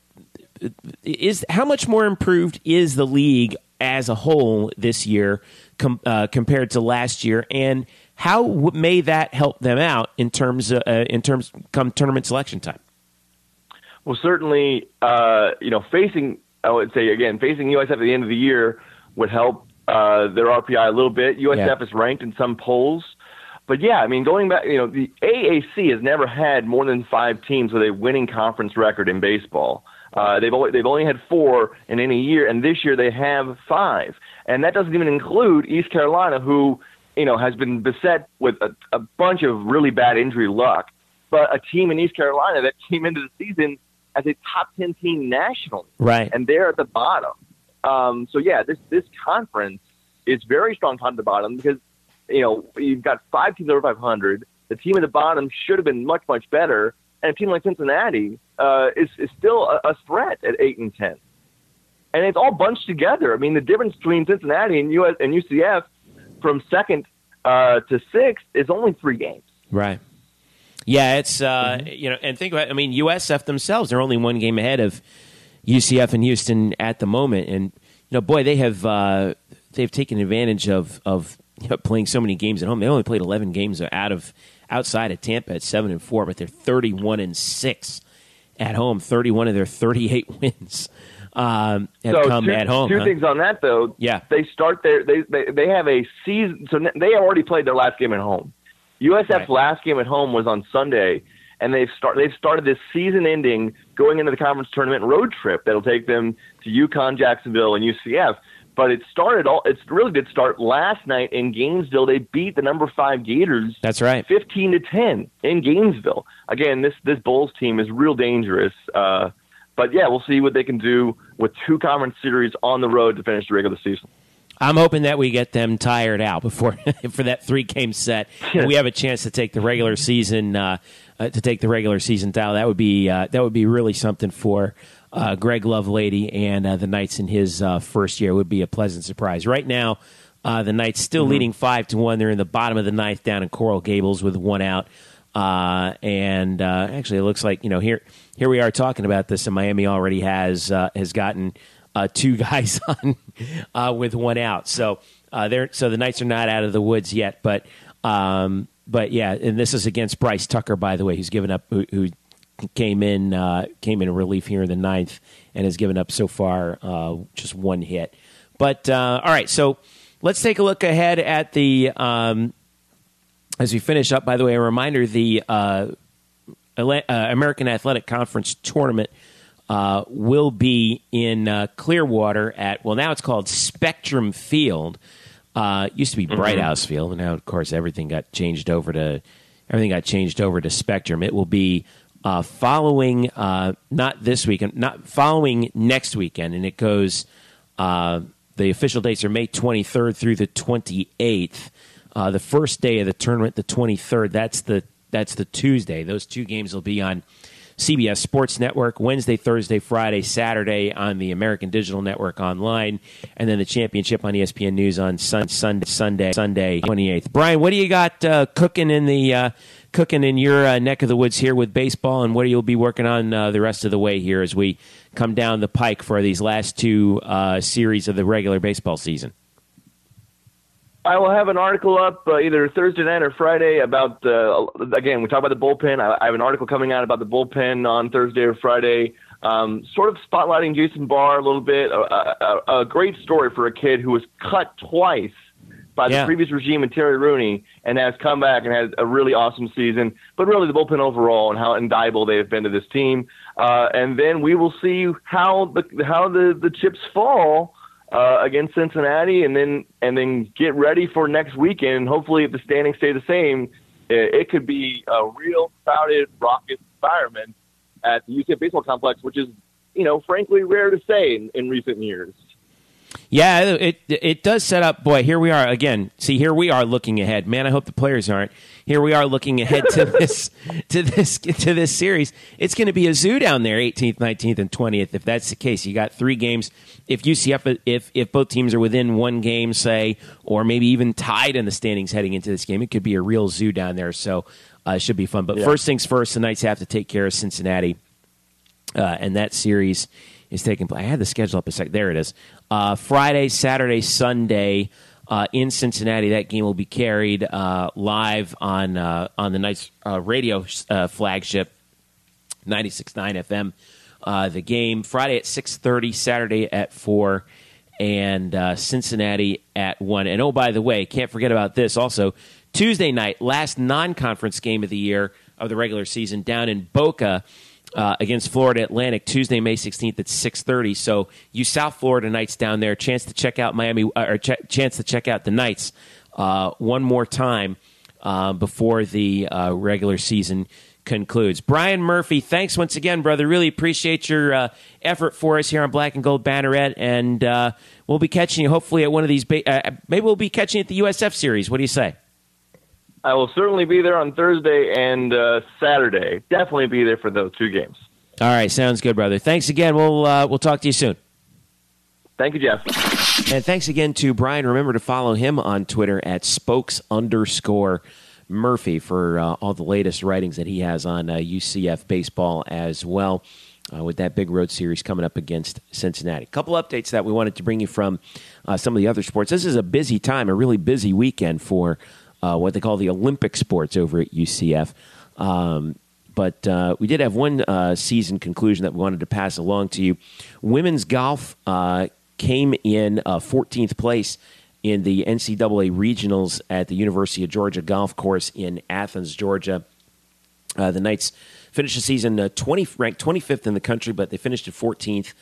is how much more improved is the league as a whole this year com- uh, compared to last year and how w- may that help them out in terms of, uh, in terms come tournament selection time Well, certainly, uh, you know, facing, I would say again, facing USF at the end of the year would help uh, their RPI a little bit. USF Yeah. is ranked in some polls. But yeah, I mean, going back, you know, the AAC has never had more than five teams with a winning conference record in baseball. Uh, they've only they've only had four in any year, and this year they have five, and that doesn't even include East Carolina, who you know has been beset with a, a bunch of really bad injury luck. But a team in East Carolina that came into the season as a top ten team nationally, Right. and they're at the bottom. Um, so yeah, this this conference is very strong top to bottom because you know you've got five teams over 500. The team at the bottom should have been much much better, and a team like Cincinnati uh, is is still a, a threat at eight and ten. And it's all bunched together. I mean, the difference between Cincinnati and US and UCF from second uh, to sixth is only three games. Right. Yeah, it's uh, Mm-hmm. you know, and think about. I mean, USF themselves they're only one game ahead of UCF and Houston at the moment, and you know, boy, they have uh, they've taken advantage of of you know, playing so many games at home. They only played eleven games out of outside of Tampa at seven and four, but they're thirty one and six at home. Thirty one of their thirty eight wins um, have so come two, at home. Two huh? things on that though. Yeah. they start their they they, they have a season. So they already played their last game at home. USF's Right. last game at home was on Sunday, and they've start they've started this season-ending going into the conference tournament road trip that'll take them to UConn, Jacksonville, and UCF. But it started all. It really did start last night in Gainesville. They beat the number five Gators. That's right. 15 to 10 in Gainesville. Again, this this Bulls team is real dangerous. Uh, but yeah, we'll see what they can do with two conference series on the road to finish the regular season. I'm hoping that we get them tired out before for that three game set, and we have a chance to take the regular season uh, uh, to take the regular season title. That would be uh, that would be really something for uh, Greg Lovelady and uh, the Knights in his uh, first year. It would be a pleasant surprise. Right now, uh, the Knights still leading five to one. They're in the bottom of the ninth down in Coral Gables with one out. Uh, and uh, actually, it looks like you know here here we are talking about this, and Miami already has uh, has gotten uh, two guys on uh, with one out. So uh, they're so the Knights are not out of the woods yet, but um, but yeah, and this is against Bryce Tucker, by the way, who's given up who, who came in uh, came in relief here in the ninth and has given up so far uh, just one hit. But uh, all right, so let's take a look ahead at the. Um, as we finish up, by the way, a reminder: the uh, uh, American Athletic Conference tournament uh, will be in Clearwater at well, now it's called Spectrum Field. Uh, it used to be Bright House Field, and now of course everything got changed over to everything got changed over to Spectrum. It will be uh, following uh, not this weekend, not following next weekend, and it goes. Uh, the official dates are May 23rd through the 28th. Uh, the first day of the tournament, the 23rd. That's the that's the Tuesday. Those two games will be on CBS Sports Network Wednesday, Thursday, Friday, Saturday on the American Digital Network online, and then the championship on ESPN News on sun, Sunday, Sunday, Sunday, 28th. Brian, what do you got uh, cooking in the uh, cooking in your uh, neck of the woods here with baseball, and what you'll be working on uh, the rest of the way here as we come down the pike for these last two uh, series of the regular baseball season? I will have an article up uh, either Thursday night or Friday about uh, again we talk about the bullpen. I, I have an article coming out about the bullpen on Thursday or Friday, um, sort of spotlighting Jason Barr a little bit. A, a, a great story for a kid who was cut twice by the Yeah. previous regime and Terry Rooney, and has come back and had a really awesome season. But really, the bullpen overall and how invaluable they have been to this team. Uh, and then we will see how the how the, the chips fall uh, against Cincinnati, and then and then get ready for next weekend. Hopefully, if the standings stay the same, it, it could be a real crowded, raucous environment at the UCF baseball complex, which is you know frankly rare to say in, in recent years. Yeah, it it does set up. Boy, here we are again. See, here we are looking ahead. Man, I hope the players aren't. Here we are looking ahead to this to this to this series. It's going to be a zoo down there, 18th, 19th, and 20th. If that's the case, you got three games. If UCF, if if both teams are within one game, say, or maybe even tied in the standings heading into this game, it could be a real zoo down there. So uh, it should be fun. But Yeah. first things first, the Knights have to take care of Cincinnati uh, and that series is taking place. I had the schedule up a sec. There it is. Uh, Friday, Saturday, Sunday uh, in Cincinnati. That game will be carried uh, live on uh, on the Knights uh, radio uh, flagship, 96.9 FM. The game Friday at 6:30, Saturday at four, and Cincinnati at one. And oh, by the way, can't forget about this. Also, Tuesday night, last non-conference game of the year of the regular season, down in Boca uh, against Florida Atlantic Tuesday, May 16th at 6:30. So you South Florida Knights down there, chance to check out Miami uh, or ch- chance to check out the Knights uh, one more time uh, before the uh, regular season concludes. Brian Murphy, thanks once again, brother. Really appreciate your uh, effort for us here on Black and Gold Banneret, and we'll be catching you hopefully at one of these. Ba- maybe we'll be catching you at the USF series. What do you say? I will certainly be there on Thursday and uh, Saturday. Definitely be there for those two games. All right, sounds good, brother. Thanks again. We'll uh, we'll talk to you soon. Thank you, Jeff. And thanks again to Brian. Remember to follow him on Twitter at spokes underscore Murphy for uh, all the latest writings that he has on uh, UCF baseball as well. Uh, with that big road series coming up against Cincinnati. A couple updates that we wanted to bring you from uh, some of the other sports. This is a busy time, a really busy weekend for uh, what they call the Olympic sports over at UCF. Um, but uh, we did have one uh, season conclusion that we wanted to pass along to you. Women's golf uh, came in uh, 14th place in the NCAA regionals at the University of Georgia Golf Course in Athens, Georgia. Uh, the Knights finished the season uh, 20, ranked 25th in the country, but they finished at 14th.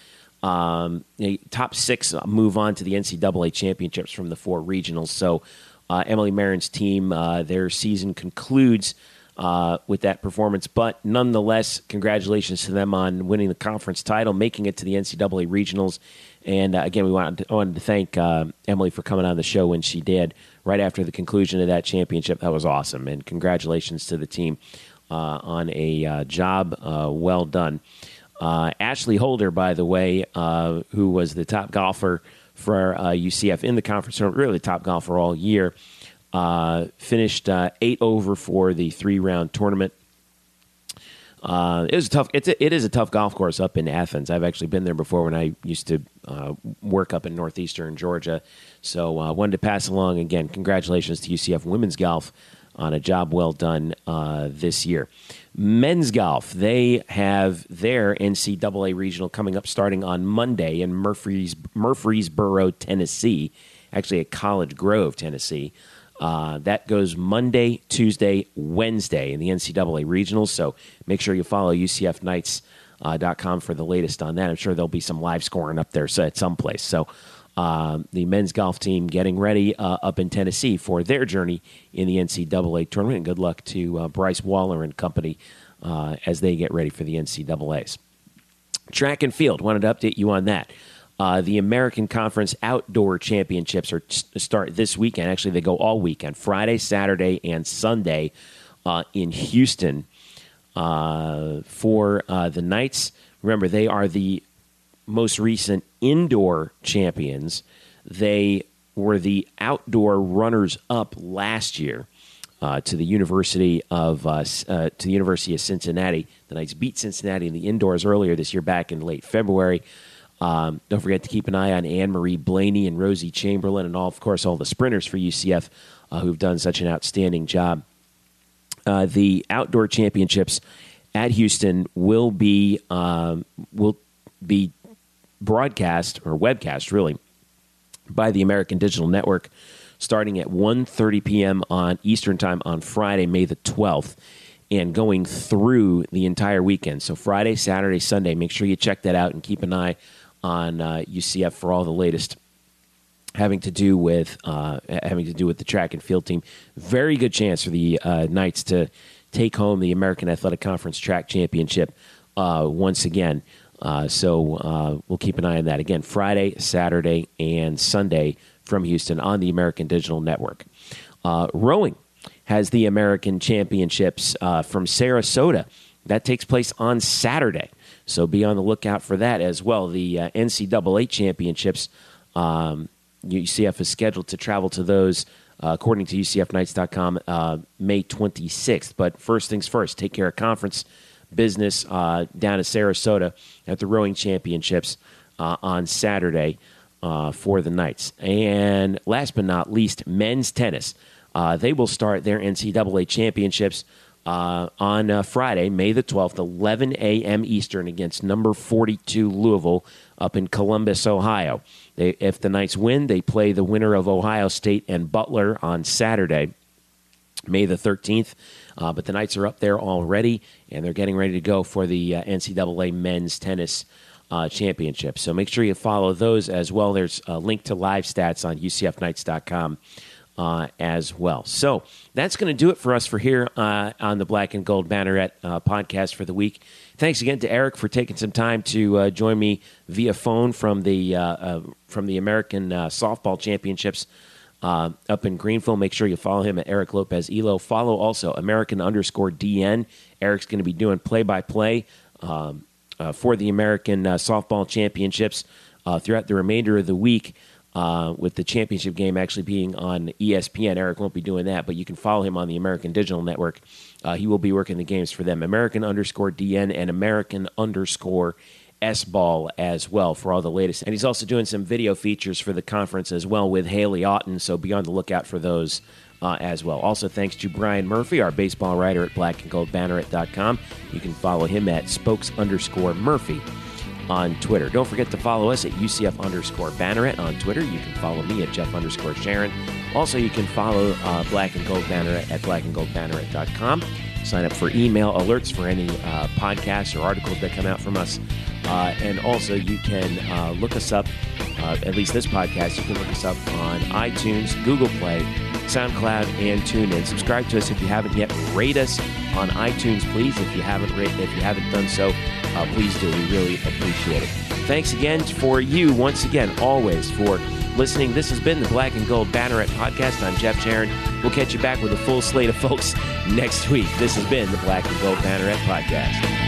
Um, top six move on to the NCAA championships from the four regionals. So uh, Emily Marin's team, uh, their season concludes uh, with that performance. But nonetheless, congratulations to them on winning the conference title, making it to the NCAA regionals. And uh, again, we wanted to, wanted to thank uh, Emily for coming on the show when she did right after the conclusion of that championship. That was awesome. And congratulations to the team uh, on a job well done. Ashley Holder, by the way, who was the top golfer for uh, UCF in the conference, or really top golfer all year, uh, finished uh, eight over for the three round tournament. Uh, it was a tough. It's a, it is a tough golf course up in Athens. I've actually been there before when I used to uh, work up in northeastern Georgia. So uh, wanted to pass along again. Congratulations to UCF women's golf on a job well done uh, this year. Men's golf. They have their NCAA regional coming up starting on Monday in Murfrees, Murfreesboro, Tennessee. Actually, at College Grove, Tennessee. Uh, that goes Monday, Tuesday, Wednesday in the NCAA regionals. So make sure you follow UCFKnights.com for the latest on that. I'm sure there'll be some live scoring up there at some place. So um, the men's golf team getting ready uh, up in Tennessee for their journey in the NCAA tournament. And good luck to uh, Bryce Waller and company uh, as they get ready for the NCAA's. Track and field, wanted to update you on that. Uh, the American Conference Outdoor Championships are t- start this weekend. Actually, they go all weekend Friday, Saturday, and Sunday uh, in Houston uh, for uh, the Knights. Remember, they are the most recent indoor champions. They were the outdoor runners up last year. uh, to the University of uh, uh, to the University of Cincinnati. The Knights beat Cincinnati in the indoors earlier this year, back in late February. Um, don't forget to keep an eye on Anne Marie Blaney and Rosie Chamberlain, and all, of course, all the sprinters for UCF uh, who've done such an outstanding job. Uh, the outdoor championships at Houston will be um, will be broadcast or webcast really by the American Digital Network starting at 1.30 p.m. on Eastern Time on Friday, May the 12th, and going through the entire weekend. So Friday, Saturday, Sunday. Make sure you check that out and keep an eye on uh, UCF for all the latest having to do with uh, having to do with the track and field team. Very good chance for the uh, Knights to take home the American Athletic Conference Track Championship uh, once again. Uh, so uh, we'll keep an eye on that again. Friday, Saturday, and Sunday from Houston on the American Digital Network. Uh, rowing has the American Championships from Sarasota. That takes place on Saturday. So be on the lookout for that as well. The uh, NCAA championships, um, UCF is scheduled to travel to those, uh, according to UCFKnights.com, uh, May 26th. But first things first, take care of conference business uh, down in Sarasota at the rowing championships uh, on Saturday uh, for the Knights. And last but not least, men's tennis. they will start their NCAA championships uh, on uh, Friday, May the 12th, 11 a.m. Eastern, against number 42 Louisville up in Columbus, Ohio. They, if the Knights win, they play the winner of Ohio State and Butler on Saturday, May the 13th. Uh, but the Knights are up there already, and they're getting ready to go for the uh, NCAA men's tennis. Uh, championship. So make sure you follow those as well. There's a link to live stats on UCFKnights.com uh, as well. So that's going to do it for us for here uh, on the Black and Gold Banneret uh, podcast for the week. Thanks again to Eric for taking some time to uh, join me via phone from the uh, uh, from the American Softball Championships Uh, up in Greenville. Make sure you follow him at Eric Lopez Elo. Follow also American underscore DN. Eric's going to be doing play by play for the American uh, Softball Championships uh, throughout the remainder of the week. Uh, with the championship game actually being on ESPN. Eric won't be doing that, but you can follow him on the American Digital Network. Uh, he will be working the games for them. American underscore DN and American underscore S ball as well for all the latest. And he's also doing some video features for the conference as well with Haley Otten, so be on the lookout for those. Uh, as well. Also, thanks to Brian Murphy, our baseball writer at blackandgoldbanneret.com. You can follow him at spokes underscore Murphy on Twitter. Don't forget to follow us at UCF underscore Banneret on Twitter. You can follow me at Jeff underscore Sharon. Also, you can follow uh, Black and Gold Banneret at blackandgoldbanneret.com. Sign up for email alerts for any uh, podcasts or articles that come out from us. Uh, and also, you can uh, look us up, uh, at least this podcast, you can look us up on iTunes, Google Play, SoundCloud, and TuneIn. Subscribe to us if you haven't yet. Rate us on iTunes, please. If you haven't if you haven't done so, uh, please do. We really appreciate it. Thanks again for you once again, always for listening. This has been the Black and Gold Banneret podcast. I'm Jeff Sharon. We'll catch you back with a full slate of folks next week. This has been the Black and Gold Banneret podcast.